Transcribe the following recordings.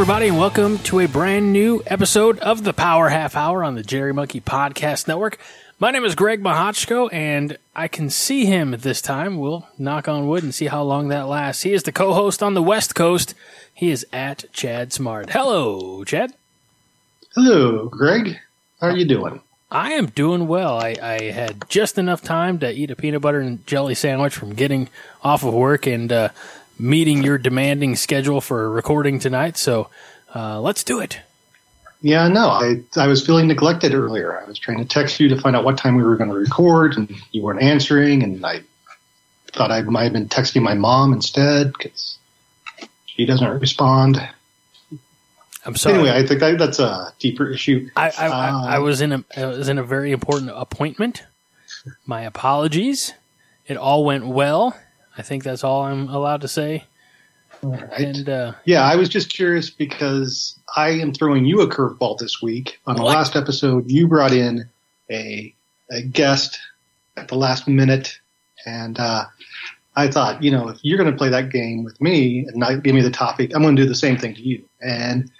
everybody, and welcome to a brand new episode of the Power Half Hour on the Jittery Monkey Podcast Network. My name is Greg Mahochko, and I can see him this time. We'll knock on wood and see how long that lasts. He is the co host on the West Coast. He is at Chad Smart. Hello, Chad. Hello, Greg. How are you doing? I am doing well. I, I had just enough time to eat a peanut butter and jelly sandwich from getting off of work and uh, meeting your demanding schedule for recording tonight. So uh, let's do it. Yeah, no, I I was feeling neglected earlier. I was trying to text you to find out what time we were going to record, and you weren't answering, and I thought I might have been texting my mom instead because she doesn't respond. I'm sorry. Anyway, I think that, that's a deeper issue. I, I, I, I Uh, was in a I was in a very important appointment. My apologies. It all went well. I think that's all I'm allowed to say. right. And uh, Yeah, I was just curious because I am throwing you a curveball this week. On the last episode, you brought in a, a guest at the last minute, and uh, I thought, you know, if you're going to play that game with me and not give me the topic, I'm going to do the same thing to you. And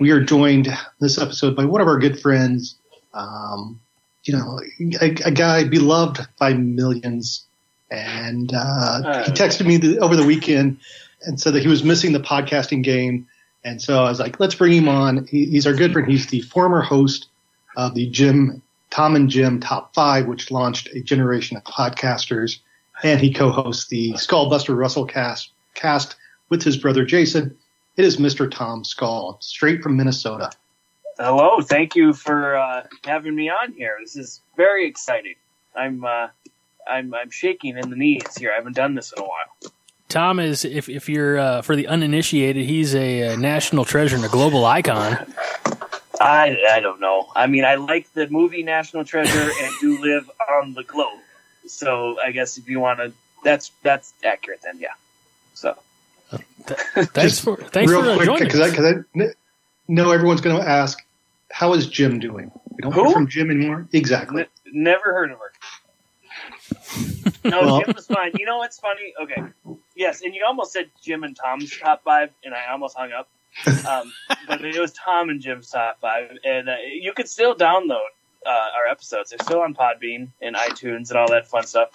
we are joined this episode by one of our good friends, um, you know, a, a guy beloved by millions. And uh, he texted me the, over the weekend and said that he was missing the podcasting game. And so I was like, let's bring him on. He, he's our good friend. He's the former host of the Jim, Tom and Jim Top Five, which launched a generation of podcasters. And he co-hosts the Skullbuster Russell cast, cast with his brother Jason. It is Mr. Tom Skull, straight from Minnesota. Hello, thank you for uh, having me on here. This is very exciting. I'm uh, I'm I'm shaking in the knees here. I haven't done this in a while. Tom is, if if you're uh, for the uninitiated, he's a, uh national treasure and a global icon. I I don't know. I mean, I like the movie National Treasure and do live on the globe. So I guess if you want to, that's that's accurate then. Yeah. So Thanks for thanks Real for uh, quick, joining because us. I, 'cause I know everyone's going to ask, how is Jim doing? We don't Who? hear from Jim anymore. Exactly. N- never heard of her. No, Well- Jim was fine. You know what's funny? Okay, yes, and you almost said Jim and Tom's top five, and I almost hung up. Um, but it was Tom and Jim's top five, and uh, you could still download uh, our episodes. They're still on Podbean and iTunes and all that fun stuff.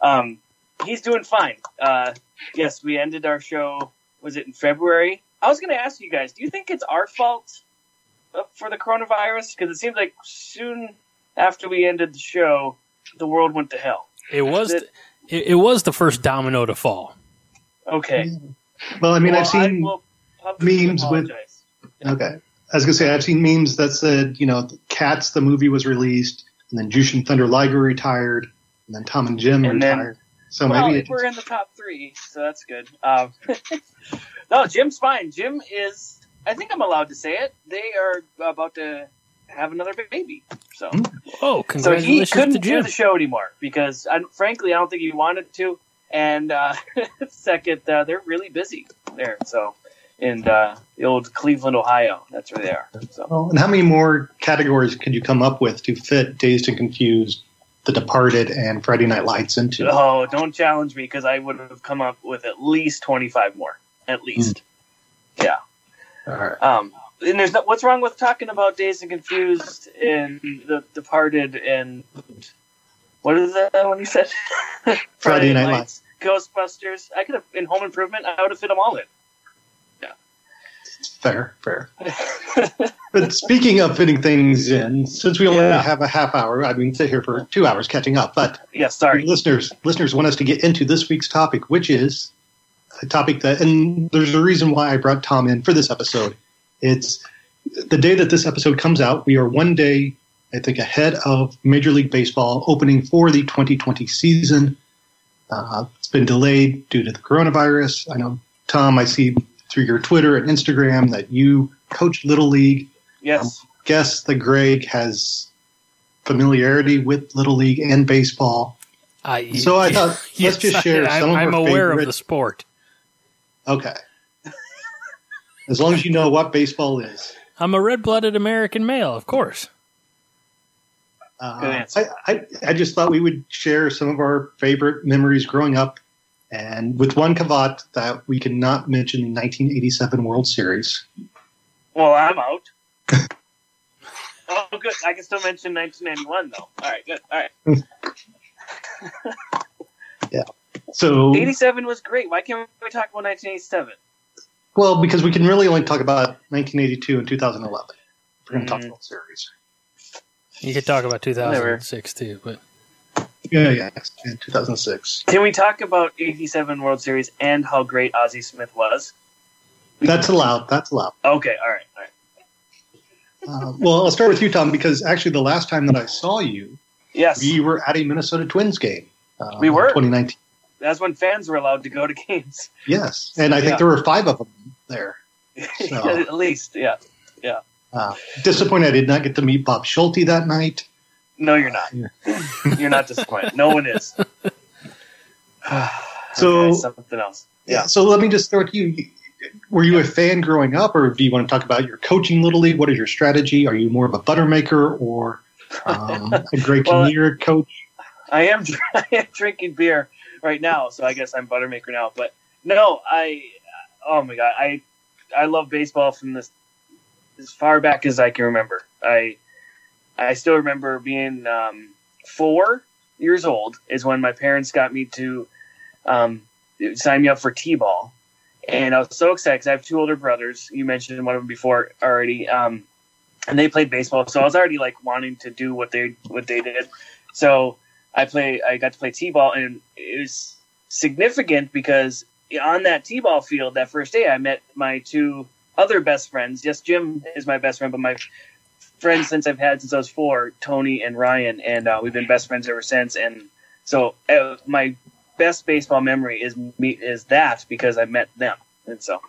Um, he's doing fine. Uh, yes, we ended our show. Was it in February? I was going to ask you guys. Do you think it's our fault uh, for the coronavirus? Because it seems like soon after we ended the show, the world went to hell. It was It- it, it was the first domino to fall. Okay. Well, I mean, Well, I've seen. will publicly memes with- apologize. Okay. I was gonna say I've seen memes that said, you know, Cats the movie was released, and then Jushin Thunder Liger retired, and then Tom and Jim And then- retired. so well, maybe we're in the top three, so that's good. Um, no, Jim's fine. Jim is. I think I'm allowed to say it. They are about to have another baby. So, Hmm. Oh, so he couldn't to do the show anymore because, I, frankly, I don't think he wanted to. And uh, second, uh, they're really busy there. So, in uh, the old Cleveland, Ohio, that's where they are. So. well, and how many more categories could you come up with to fit Dazed and Confused, The Departed, and Friday Night Lights into? Oh, don't challenge me because I would have come up with at least 25 more. At least. Yeah. All right. Um, and there's no, what's wrong with talking about Dazed and Confused and The Departed and what is that one you said? Friday Night Lights, Ghostbusters. I could have in Home Improvement. I would have fit them all in. Yeah. Fair, fair. But speaking of fitting things in, since we only Yeah. have a half hour, I mean, sit here for two hours catching up. But yeah, sorry. listeners, listeners want us to get into this week's topic, which is a topic that, and there's a reason why I brought Tom in for this episode. It's the day that this episode comes out. We are one day, I think, ahead of Major League Baseball opening for the 2020 season. Uh, it's been delayed due to the coronavirus. I know, Tom. I see through your Twitter and Instagram that you coach Little League. Yes. Guess that Greg has familiarity with Little League and baseball. I, So I thought, let's just share I, some of I'm our aware favorite- of the sport. Okay. As long as you know what baseball is. I'm a red-blooded American male, of course. Uh, Good answer. I, I, I just thought we would share some of our favorite memories growing up and with one caveat that we cannot mention the 1987 World Series. Well, I'm out. oh, good. I can still mention 1991 though. All right, good. All right. Yeah. So, 87 was great. Why can't we talk about 1987? Well, because we can really only talk about 1982 and 2011. We're going to talk Mm. World Series. You could talk about 2006 too, but Yeah, yeah, in 2006. Can we talk about 87 World Series and how great Ozzie Smith was? That's allowed. That's allowed. Okay, all right, all right. Uh, well, I'll start with you, Tom, because actually the last time that I saw you, Yes, we were at a Minnesota Twins game. Uh, We were? 2019. That's when fans were allowed to go to games. Yes, and I think Yeah. there were five of them there. So- At least, yeah. Uh, disappointed I did not get to meet Bob Schulte that night. No, you're not. You're not disappointed. No one is. So- Okay, something else. Yeah. So let me just start you. Were you a fan growing up, or do you want to talk about your coaching little league? What is your strategy? Are you more of a buttermaker or um, a great Well, coach? I am I am drinking beer right now, so I guess I'm buttermaker now. But no, I oh my god, I I love baseball from this as far back as I can remember. I I still remember being um, four years old is when my parents got me to um, sign me up for t-ball, and I was so excited because I have two older brothers. You mentioned one of them before already, um, and they played baseball, so I was already like wanting to do what they what they did. So I play. I got to play t-ball, and it was significant because on that t-ball field that first day, I met my two other best friends. Yes, Jim is my best friend, but my friends since I've had since I was four, Tony and Ryan, and uh, we've been best friends ever since. And so uh, my best baseball memory is me is that because I met them, and so.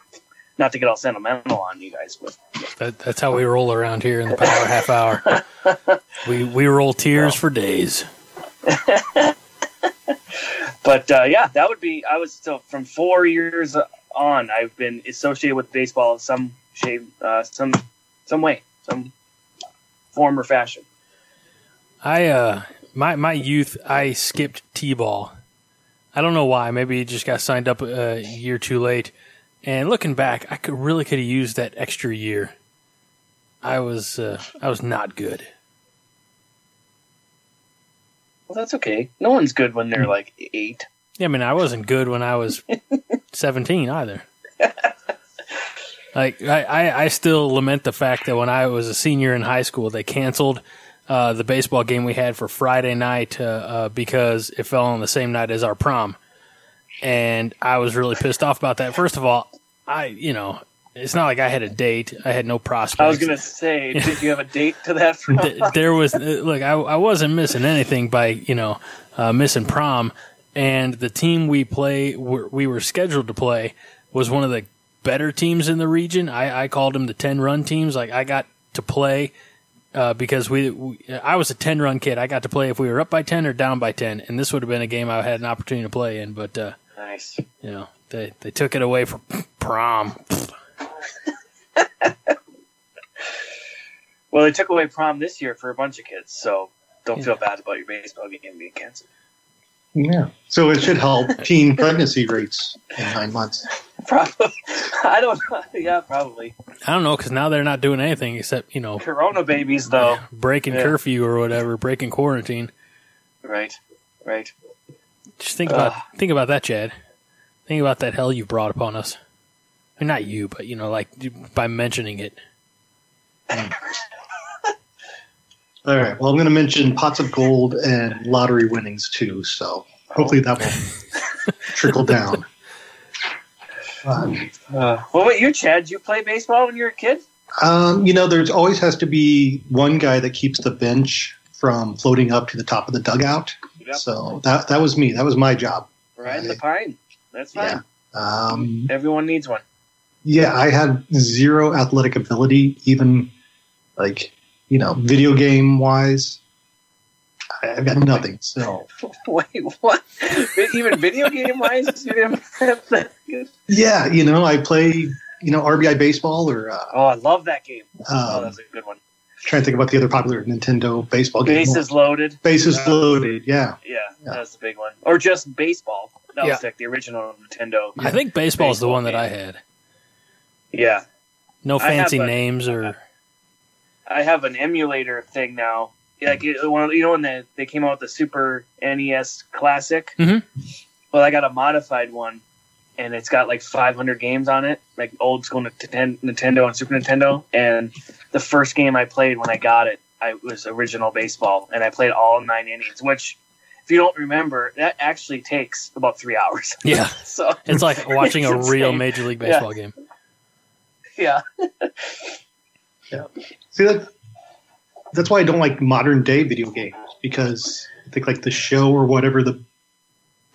Not to get all sentimental on you guys, but that, that's how we roll around here in the Power Half Hour. We we roll tears for days. but uh, yeah, that would be. I was still from four years on. I've been associated with baseball in some shape, uh, some some way, some form or fashion. I uh my my youth I skipped t-ball. I don't know why. Maybe it just got signed up a year too late. And looking back, I could really could have used that extra year. I was uh, I was not good. Well, that's okay. No one's good when they're like eight. Yeah, I mean, I wasn't good when I was 17 either. Like, I, I, I still lament the fact that when I was a senior in high school, they canceled uh, the baseball game we had for Friday night uh, uh, because it fell on the same night as our prom. And I was really pissed off about that. First of all, I, you know, it's not like I had a date. I had no prospects. I was gonna say, did you have a date to that? There was uh, look I, I wasn't missing anything by you know uh, missing prom and the team we play we were scheduled to play was one of the better teams in the region i, I called them the 10 run teams like i got to play uh, because we, we i was a 10 run kid i got to play if we were up by 10 or down by 10 and this would have been a game i had an opportunity to play in but uh, nice. you know they, they took it away from prom Well, they took away prom this year for a bunch of kids, so don't feel bad about your baseball game being canceled. Yeah. So it should help teen pregnancy rates in nine months. Probably. I don't know. Yeah, probably. i don't know because now they're not doing anything except you know Corona babies, though. breaking Yeah. curfew or whatever breaking quarantine Right. Right. Just think about Ugh. think about that, Chad. Think about that hell you brought upon us. I mean, not you, but you know, like by mentioning it. All right. Well, I'm going to mention pots of gold and lottery winnings too. So hopefully that will trickle down. Uh, Uh, what about you, Chad? Did you play baseball when you were a kid? um, you know, there's always has to be one guy that keeps the bench from floating up to the top of the dugout. Yep. So that that was me. That was my job. Riding the pine. That's fine. Yeah. Um, Everyone needs one. Yeah, I had zero athletic ability, even like you know, video game wise. I- I've got nothing. So Wait, what? Even video game wise, you didn't have that good? yeah, you know, I play you know RBI baseball or uh, Oh, I love that game. oh, um, that's a good one. trying to think about the other popular Nintendo baseball game. Bases loaded. Bases Uh, loaded. Yeah. Yeah, Yeah. that's the big one. Or just baseball. That Yeah. was like the original Nintendo. I think baseball is the Baseball one that. I had. Yeah, No fancy a- names or I have an emulator thing now. Like it, when, you know when they, they came out with the Super NES Classic. Mhm. Well, I got a modified one, and it's got like 500 games on it, like old school Nintendo and Super Nintendo. And the first game I played when I got it, I was original baseball, and I played all nine innings. Which, if you don't remember, that actually takes about three hours. yeah. so It's like watching a real. Major League Yeah. Baseball game. Yeah, yeah. See that? That's why I don't like modern day video games because I think like the show or whatever the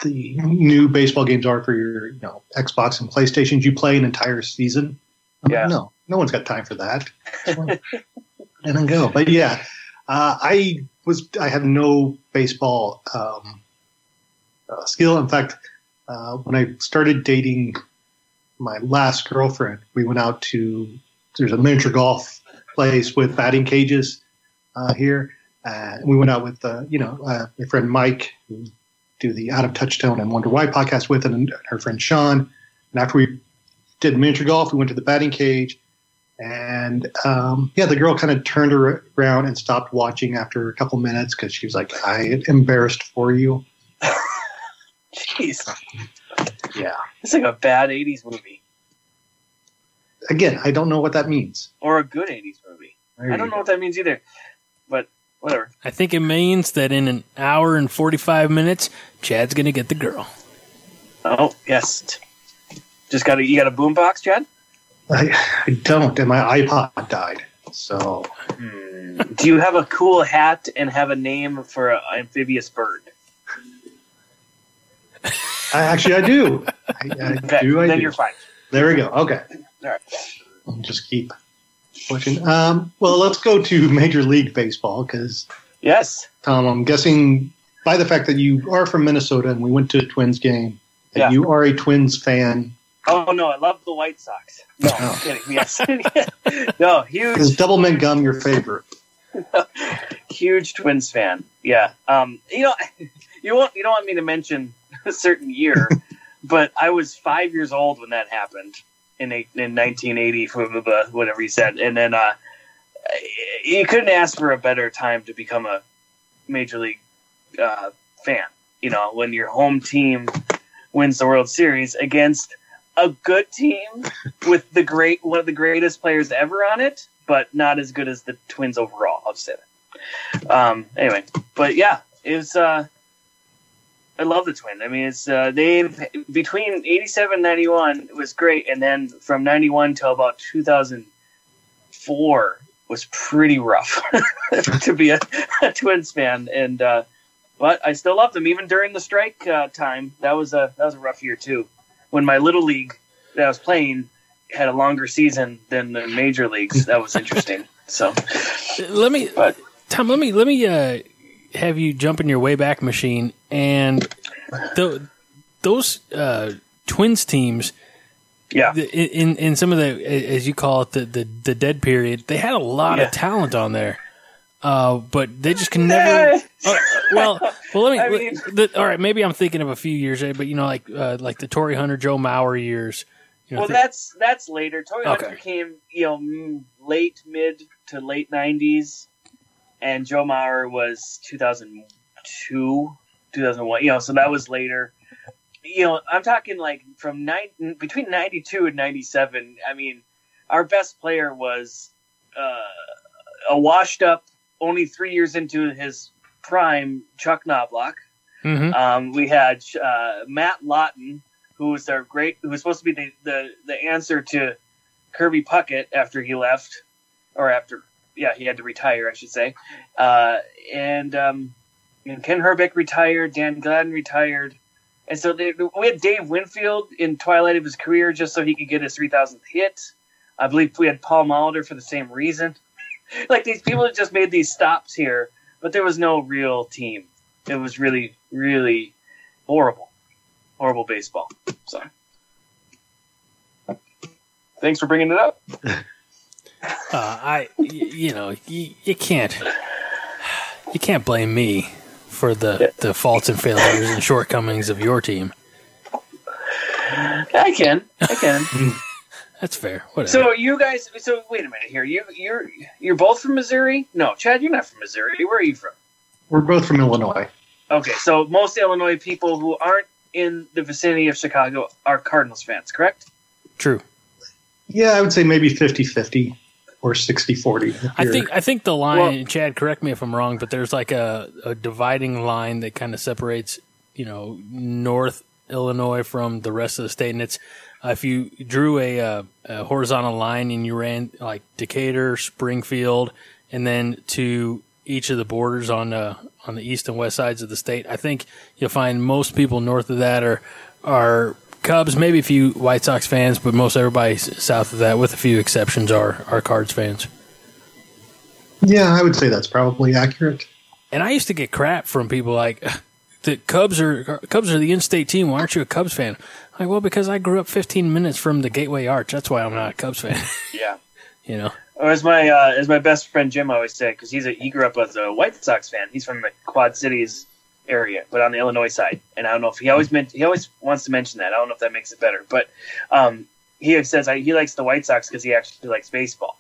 the new baseball games are for your you know Xbox and PlayStations, you play an entire season. I'm like, Yeah. no, no one's got time for that. and then go. But yeah, uh, I was I have no baseball um, uh, skill. In fact, uh, when I started dating my last girlfriend, we went out to there's a miniature golf place with batting cages uh, here. Uh, we went out with uh, you know uh, my friend Mike, who do the Out of Touchstone and Wonder Why podcast with, and her friend Sean. And after we did miniature golf, we went to the batting cage, and um, yeah, the girl kind of turned around and stopped watching after a couple minutes because she was like, "I am embarrassed for you." jeez, Yeah. it's like a bad '80s movie Again, I don't know what that means. or a good '80s movie. There I don't know go. what that means either, but whatever. I think it means that in an hour and 45 minutes, Chad's going to get the girl. Oh yes, just got a you got a boombox, Chad? I, I don't, and my iPod died. So Hmm. Do you have a cool hat and have a name for an amphibious bird? I, actually, I do. I, I Okay, do. I then do. you're fine. There we go. Okay. All right. I'll just keep pushing. Um, well, let's go to Major League Baseball because, Yes. Tom, I'm guessing by the fact that you are from Minnesota and we went to a Twins game, that Yeah. you are a Twins fan. Oh no, I love the White Sox. No, I'm Oh. kidding. Yes. no, huge. Is Double Mint Gum your favorite? huge Twins fan. Yeah. Um. You know, you won't. You don't want me to mention a certain year, but I was five years old when that happened in in 1980, blah, blah, blah, whatever he said, and then uh, you couldn't ask for a better time to become a major league uh, fan. You know, when your home team wins the World Series against a good team with the great one of the greatest players ever on it, but not as good as the Twins overall. I'll say that. Um, anyway, but yeah, it was. Uh, I love the Twins. I mean, it's uh, they between '87 and '91 was great, and then from '91 till about 2004 was pretty rough to be a, a Twins fan. And uh, but I still love them even during the strike uh, time. That was a that was a rough year too. When my little league that I was playing had a longer season than the major leagues, that was interesting. So Let me, But- Tom. Let me let me uh, have you jump in your wayback machine and th- those uh, Twins teams. yeah, the- in in some of the as you call it the the, the dead period, they had a lot Yeah. of talent on there, uh, but they just can never. Uh, well, well, let me. I mean- the, all right, maybe I'm thinking of a few years, but you know, like uh, like the Torii Hunter, Joe Mauer years. You know, well, thi- that's that's later. Torii Okay. Hunter came, you know, late mid to late '90s, and Joe Mauer was 2002, 2001. You know, so that was later. You know, I'm talking like from nine between '92 and '97. I mean, our best player was uh, a washed-up, only three years into his prime, Chuck Knobloch. Mhm. Um, we had uh, Matt Lawton, who was our great, who was supposed to be the, the, the answer to Kirby Puckett after he left, or after, yeah, he had to retire, I should say. Uh, and, um, and Kent Hrbek retired, Dan Gladden retired. And so they, we had Dave Winfield in twilight of his career just so he could get his 3,000th hit. I believe we had Paul Molitor for the same reason. like these people just made these stops here, but there was no real team. It was really, really horrible, horrible baseball. So, thanks for bringing it up. uh, I y- you know you, you can't you can't blame me for the Yeah. the faults and failures and shortcomings of your team. I can. I can. That's fair. Whatever. So you guys. So wait a minute here. You you're you're both from Missouri? No, Chad, you're not from Missouri. Where are you from? We're both from Illinois. Okay, so most Illinois people who aren't in the vicinity of Chicago are Cardinals fans, correct? True. Yeah, I would say maybe 50-50 or 60-40. I think I think the line, Well- Chad, correct me if I'm wrong, but there's like a, a dividing line that kind of separates, you know, North Illinois from the rest of the state, and it's uh, if you drew a, uh, a horizontal line and you ran like Decatur, Springfield, and then to each of the borders on the on the east and west sides of the state, I think you'll find most people north of that are are Cubs, maybe a few White Sox fans, but most everybody south of that, with a few exceptions, are are Cards fans. Yeah, I would say that's probably accurate. And I used to get crap from people like the Cubs are Cubs are the in-state team. Why aren't you a Cubs fan? Like, well, because I grew up 15 minutes from the Gateway Arch. That's why I'm not a Cubs fan. Yeah. you know, Or as my uh, as my best friend Jim always said, because he's a he grew up as a White Sox fan. He's from the Quad Cities area, but on the Illinois side. And I don't know if he always meant he always wants to mention that. I don't know if that makes it better, but um, he says I, he likes the White Sox because he actually likes baseball.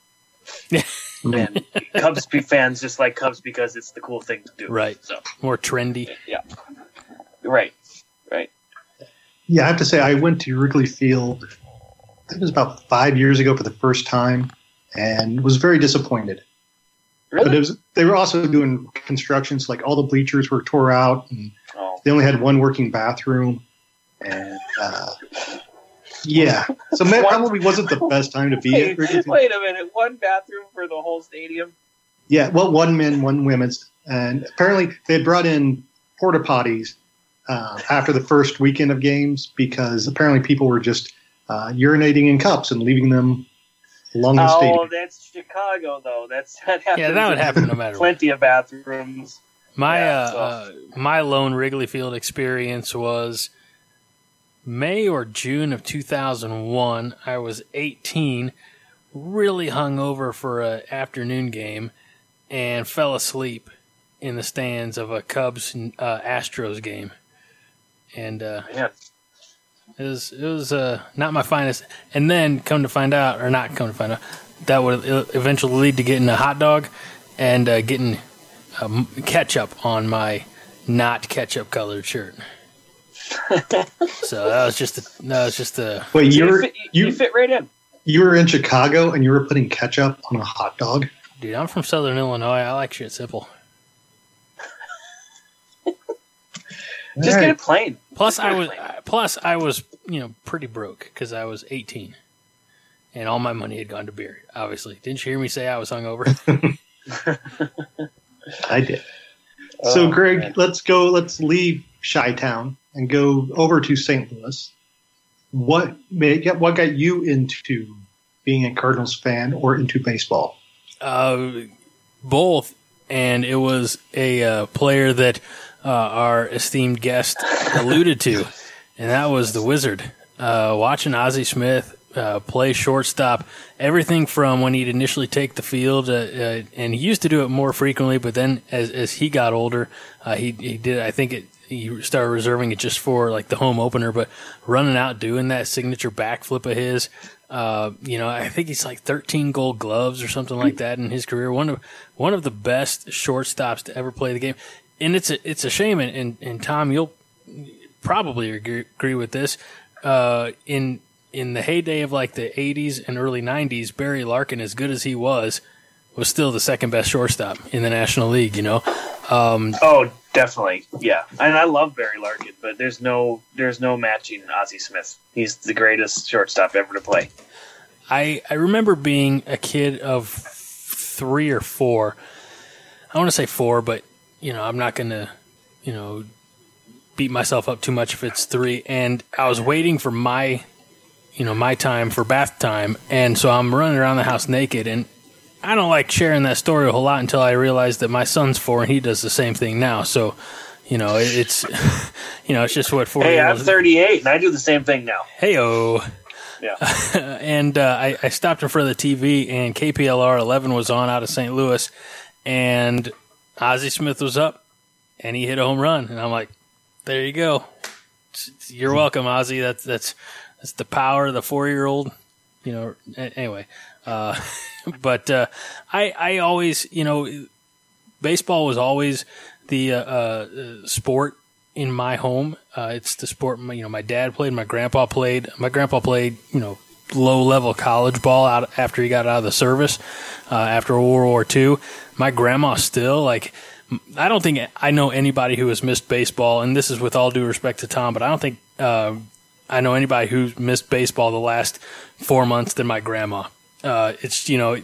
and Cubs fans just like Cubs because it's the cool thing to do. Right. So more trendy. yeah. Right. Right. Yeah, I have to say I went to Wrigley Field. I think it was about five years ago for the first time, and was very disappointed. But Really? it was they were also doing constructions, like all the bleachers were tore out, and Oh. they only had one working bathroom. And uh, yeah, so probably wasn't the best time to be Wait, at Wrigley Field. wait a minute. One bathroom for the whole stadium. Yeah, well, one men, one women's, and apparently they had brought in porta potties uh, after the first weekend of games because apparently people were just uh, urinating in cups and leaving them along the Oh, stadium. that's Chicago, though. That's that happens. Yeah, that would happen no matter what. Plenty of bathrooms. My Yeah, uh, so- uh, my lone Wrigley Field experience was May or June of 2001. I was 18, really hungover for an afternoon game, and fell asleep in the stands of a Cubs uh, Astros game. And uh, Yeah. It was it was uh, not my finest. And then come to find out, or not come to find out, that would eventually lead to getting a hot dog and uh, getting um, ketchup on my not ketchup colored shirt. so that was just a, that was just a Wait, you You, were fit, you, you fit right in. you were in Chicago and you were putting ketchup on a hot dog? dude. I'm from Southern Illinois. I like shit simple. Just All get a plane. Plus, I was plain. plus I was you know pretty broke because I was 18, and all my money had gone to beer. Obviously, didn't you hear me say I was hungover? I did. So, Oh, Greg, man. let's go. Let's leave Chi Town and go over to St. Louis. What made what got you into being a Cardinals fan or into baseball? Uh, both, and it was a uh, player that uh, our esteemed guest alluded to, and that was the Wizard. Uh, watching Ozzie Smith uh, play shortstop, everything from when he'd initially take the field, uh, uh, and he used to do it more frequently, but then as as he got older, uh, he he did. I think it. He started reserving it just for like the home opener, but running out doing that signature backflip of his, uh, you know, I think he's like 13 gold gloves or something like that in his career. One of one of the best shortstops to ever play the game, and it's a it's a shame. And and, and Tom, you'll probably agree, agree with this. Uh, in in the heyday of like the 80s and early 90s, Barry Larkin, as good as he was, was still the second best shortstop in the National League. You know, um, Oh, definitely. Yeah. And I love Barry Larkin, but there's no there's no matching Ozzie Smith. He's the greatest shortstop ever to play. I I remember being a kid of three or four. I want to say four, but you know I'm not gonna you know beat myself up too much if it's three. And I was waiting for my you know my time for bath time, and so I'm running around the house naked and. I don't like sharing that story a whole lot until I realize that my son's four and he does the same thing now. So, you know, it, it's, you know, it's just what four Hey, I'm 38 and I do the same thing now. Heyo. Yeah. and uh, I, I stopped in front of the TV, and KPLR 11 was on out of St. Louis, and Ozzie Smith was up, and he hit a home run, and I'm like, there you go. You're welcome, Ozzie. That's that's it's the power of the four year old. You know. Anyway, uh, but uh, I I always you know baseball was always the uh, uh, sport in my home. Uh, it's the sport. You know, my dad played, my grandpa played. My grandpa played. You know, low level college ball out after he got out of the service uh, after World War II. My grandma still like. I don't think I know anybody who has missed baseball, and this is with all due respect to Tom, but I don't think uh, I know anybody who's missed baseball the last four months than my grandma. Uh, it's you know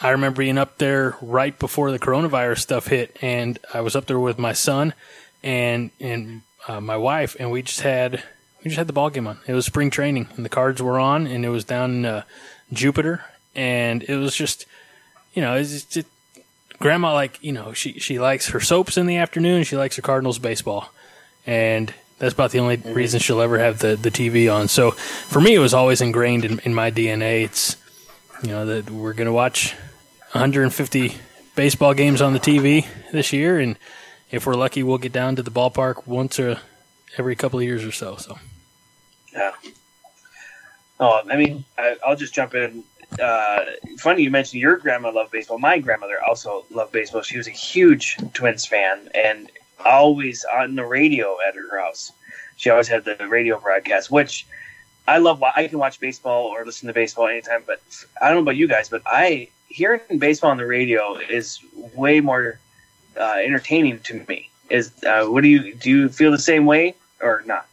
I remember being up there right before the coronavirus stuff hit, and I was up there with my son and and uh, my wife, and we just had we just had the ball game on. It was spring training, and the cards were on, and it was down in uh, Jupiter, and it was just, you know, it's just, grandma like you know she she likes her soaps in the afternoon. She likes her Cardinals baseball, and that's about the only mm-hmm. reason she'll ever have the the TV on. So for me, it was always ingrained in, in my DNA. It's you know that we're gonna watch 150 baseball games on the TV this year, and if we're lucky, we'll get down to the ballpark once or every couple of years or so. So, yeah. Oh, I mean, I, will just jump in. Uh, funny you mentioned your grandma loved baseball. My grandmother also loved baseball. She was a huge Twins fan and always on the radio at her house. She always had the radio broadcast, which I love. I can watch baseball or listen to baseball anytime. But I don't know about you guys, but I hearing baseball on the radio is way more uh, entertaining to me. Is uh, what do you do? You feel the same way or not?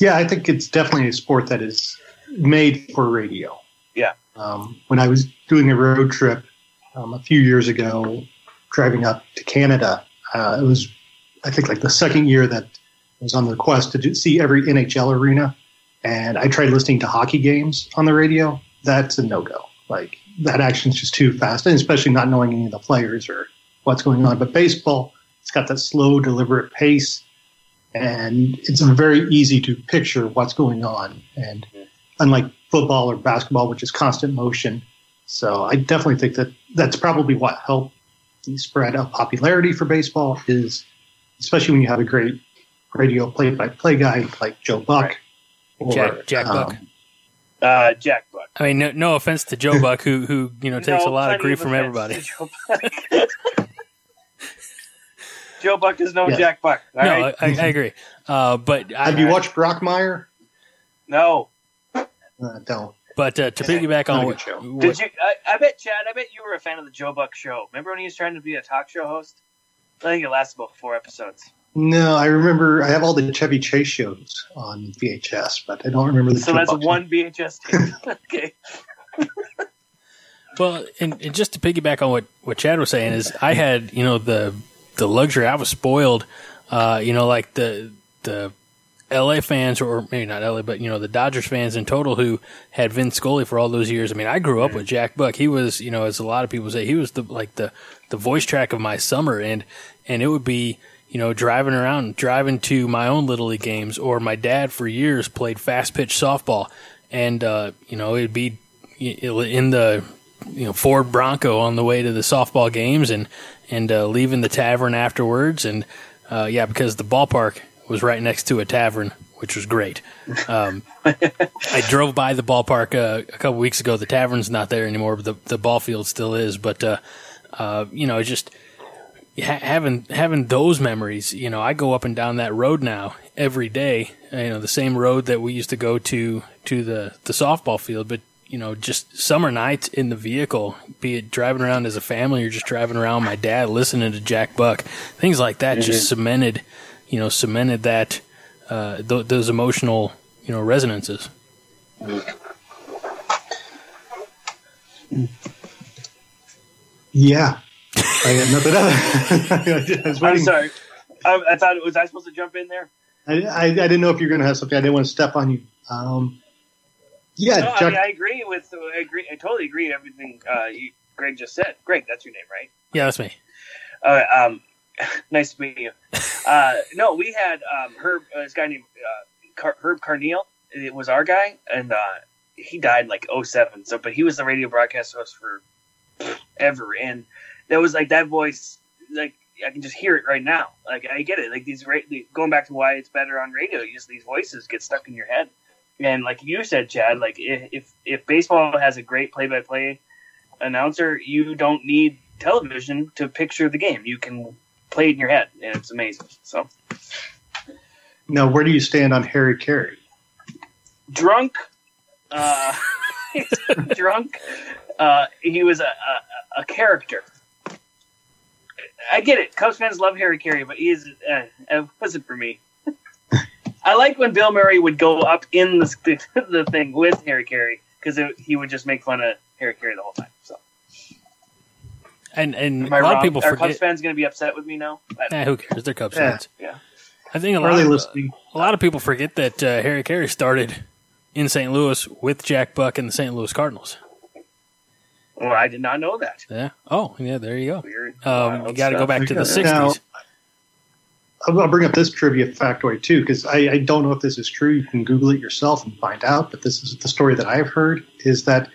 Yeah, I think it's definitely a sport that is made for radio. Yeah. Um, when I was doing a road trip um, a few years ago, driving up to Canada, uh, it was I think like the second year that I was on the quest to do, see every NHL arena, and I tried listening to hockey games on the radio. That's a no go. Like that action's just too fast, and especially not knowing any of the players or what's going on. But baseball, it's got that slow, deliberate pace, and it's very easy to picture what's going on. And unlike football or basketball, which is constant motion, so I definitely think that that's probably what helped the spread of popularity for baseball is, especially when you have a great radio play-by-play guy like Joe Buck right. or Jack, Jack um, Buck. Uh, Jack Buck. I mean, no, no offense to Joe Buck, who who you know takes no, a lot of grief from everybody. Joe Buck is no yeah. Jack Buck. no, right? I, I, agree. Uh, but have I, you watched Brockmire? No. Uh, don't. But uh, to piggyback on what, what, did you? I, I, bet Chad. I bet you were a fan of the Joe Buck show. Remember when he was trying to be a talk show host? I think it lasted about four episodes. No, I remember. I have all the Chevy Chase shows on VHS, but I don't remember the. So Joe that's Buck one VHS tape. okay. well, and, and, just to piggyback on what what Chad was saying is, I had you know the the luxury. I was spoiled. Uh, you know, like the the LA fans, or maybe not LA, but you know the Dodgers fans in total who had Vince Scully for all those years. I mean, I grew up with Jack Buck. He was, you know, as a lot of people say, he was the like the the voice track of my summer, and and it would be you know driving around, driving to my own little league games, or my dad for years played fast pitch softball, and uh, you know it'd be in the you know Ford Bronco on the way to the softball games, and and uh, leaving the tavern afterwards. And uh, yeah, because the ballpark was right next to a tavern, which was great. Um, I drove by the ballpark uh, a couple weeks ago. The tavern's not there anymore, but the the ball field still is. But uh, uh, you know, just ha- having having those memories. You know, I go up and down that road now every day. You know, the same road that we used to go to to the the softball field, but you know, just summer nights in the vehicle, be it driving around as a family or just driving around my dad listening to Jack Buck, things like that mm-hmm. just cemented, you know, cemented that, uh, th- those emotional, you know, resonances. Yeah. I got nothing else. I am sorry. I, I, thought, was I supposed to jump in there? I, I, I didn't know if you were going to have something. I didn't want to step on you. Um, yeah, no, Jack- I, mean, I agree with. I agree. I totally agree with everything uh, you, Greg just said. Greg, that's your name, right? Yeah, that's me. Uh, um, nice to meet you. Uh, no, we had um, Herb. Uh, this guy named uh, Car- Herb Carneal. It was our guy, and uh, he died like 07. So, but he was the radio broadcast host for ever, and that was like that voice. Like I can just hear it right now. Like I get it. Like these, ra- going back to why it's better on radio. You just these voices get stuck in your head And like you said, Chad, like if if baseball has a great play-by-play announcer, you don't need television to picture the game. You can play it in your head, and it's amazing. So, now where do you stand on Harry Caray? Drunk, uh, drunk. Uh, he was a, a, a, character. I get it. Cubs fans love Harry Caray, but he's uh, it wasn't for me. I like when Bill Murray would go up in the the thing with Harry Caray because he would just make fun of Harry Caray the whole time. So. And and a lot wrong? of people Are forget. Cubs fans going to be upset with me now? Eh, who cares? They're Cubs yeah. fans. Yeah. I think a lot, of, a lot of people forget that uh, Harry Caray started in St. Louis with Jack Buck and the St. Louis Cardinals. Well, I did not know that. Yeah. Oh, yeah. There you go. Weird. Um, you got to go back to the '60s. Now, I'll bring up this trivia factoid too, because I, I, don't know if this is true. You can Google it yourself and find out. But this is the story that I've heard: is that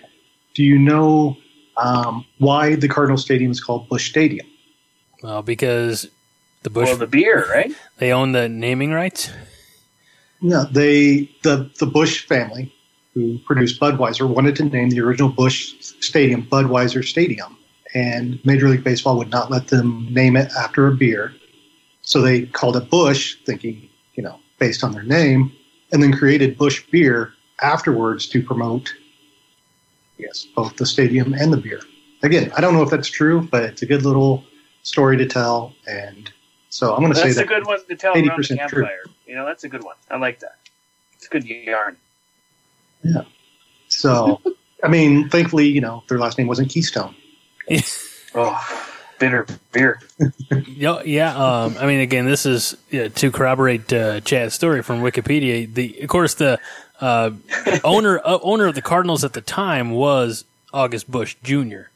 do you know um, why the Cardinal Stadium is called Busch Stadium? Well, because the Busch. well, the beer, right? They own the naming rights. No, they the the Busch family who produced Budweiser wanted to name the original Busch Stadium Budweiser Stadium, and Major League Baseball would not let them name it after a beer, so they called it Busch, thinking you know based on their name, and then created Busch Beer afterwards to promote yes both the stadium and the beer. Again, I don't know if that's true, but it's a good little story to tell, and so I'm going to say that. that's that a good one to tell around the campfire. True. You know, that's a good one. I like that. It's a good yarn. Yeah. So, I mean, thankfully, you know, their last name wasn't Keystone. oh, bitter beer. yeah. Um, I mean, again, this is yeah, to corroborate uh, Chad's story from Wikipedia. The, of course, the uh, owner uh, owner of the Cardinals at the time was August Busch Jr.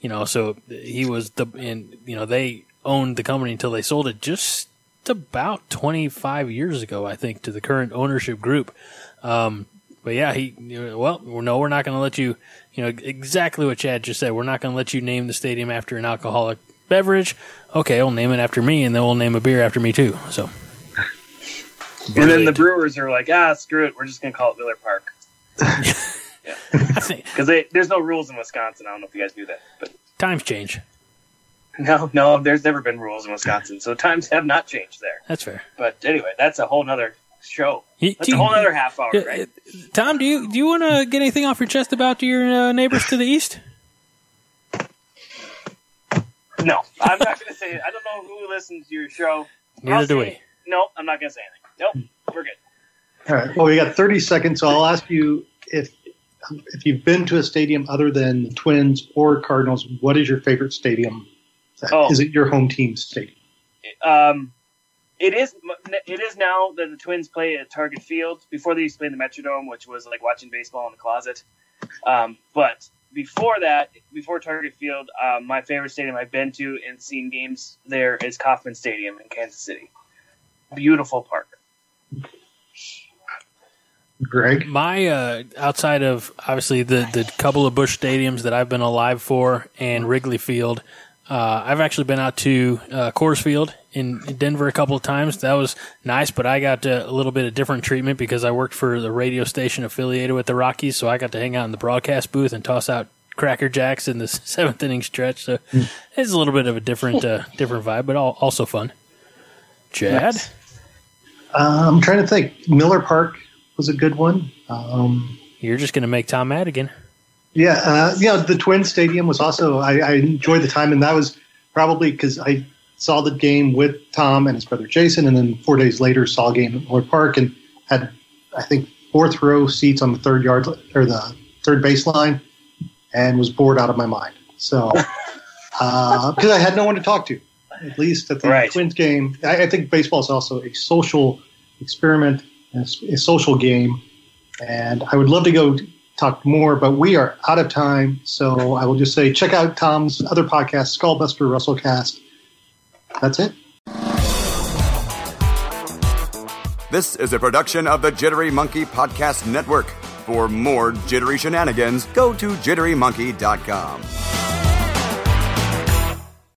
You know, so he was the and you know they owned the company until they sold it just about 25 years ago, I think, to the current ownership group. Um, but yeah, he, well, no, we're not going to let you, you know, exactly what Chad just said. We're not going to let you name the stadium after an alcoholic beverage. Okay, we'll name it after me, and then we'll name a beer after me too. So. And then the Brewers are like, ah, screw it. We're just going to call it Miller Park. yeah. Because there's no rules in Wisconsin. I don't know if you guys knew that. but Times change. No, no, there's never been rules in Wisconsin, so times have not changed there. That's fair. But anyway, that's a whole other show. That's a whole other half hour, right? Tom, do you do you want to get anything off your chest about your uh, neighbors to the east? No, I'm not going to say it. I don't know who listens to your show. Neither I'll do we. No, I'm not going to say anything. Nope, we're good. All right. Well, we got 30 seconds, so I'll ask you if if you've been to a stadium other than the Twins or Cardinals, what is your favorite stadium Oh. Is it your home team stadium? Um, it is. It is now that the Twins play at Target Field. Before they used to play in the Metrodome, which was like watching baseball in the closet. Um, but before that, before Target Field, um, my favorite stadium I've been to and seen games there is Kauffman Stadium in Kansas City. Beautiful park. Greg, my uh, outside of obviously the the couple of Busch stadiums that I've been alive for and Wrigley Field. Uh, I've actually been out to uh, Coors Field in, Denver a couple of times. That was nice, but I got a little bit of different treatment because I worked for the radio station affiliated with the Rockies, so I got to hang out in the broadcast booth and toss out Cracker Jacks in the seventh inning stretch. So mm. it's a little bit of a different uh, different vibe, but also fun. Chad, uh, I'm trying to think. Miller Park was a good one. Um, You're just going to make Tom Madigan. again. Yeah, uh, you know, the Twin Stadium was also I, I enjoyed the time, and that was probably because I saw the game with Tom and his brother Jason, and then four days later saw a game at Lloyd Park and had I think fourth row seats on the third yard or the third baseline, and was bored out of my mind. So because uh, I had no one to talk to, at least at the right. Twins game. I, I, think baseball is also a social experiment, a, a social game, and I would love to go talk more, but we are out of time. So I will just say check out Tom's other podcast, Skullbuster Russellcast. That's it. This is a production of the Jittery Monkey Podcast Network. For more jittery shenanigans, go to jitterymonkey.com.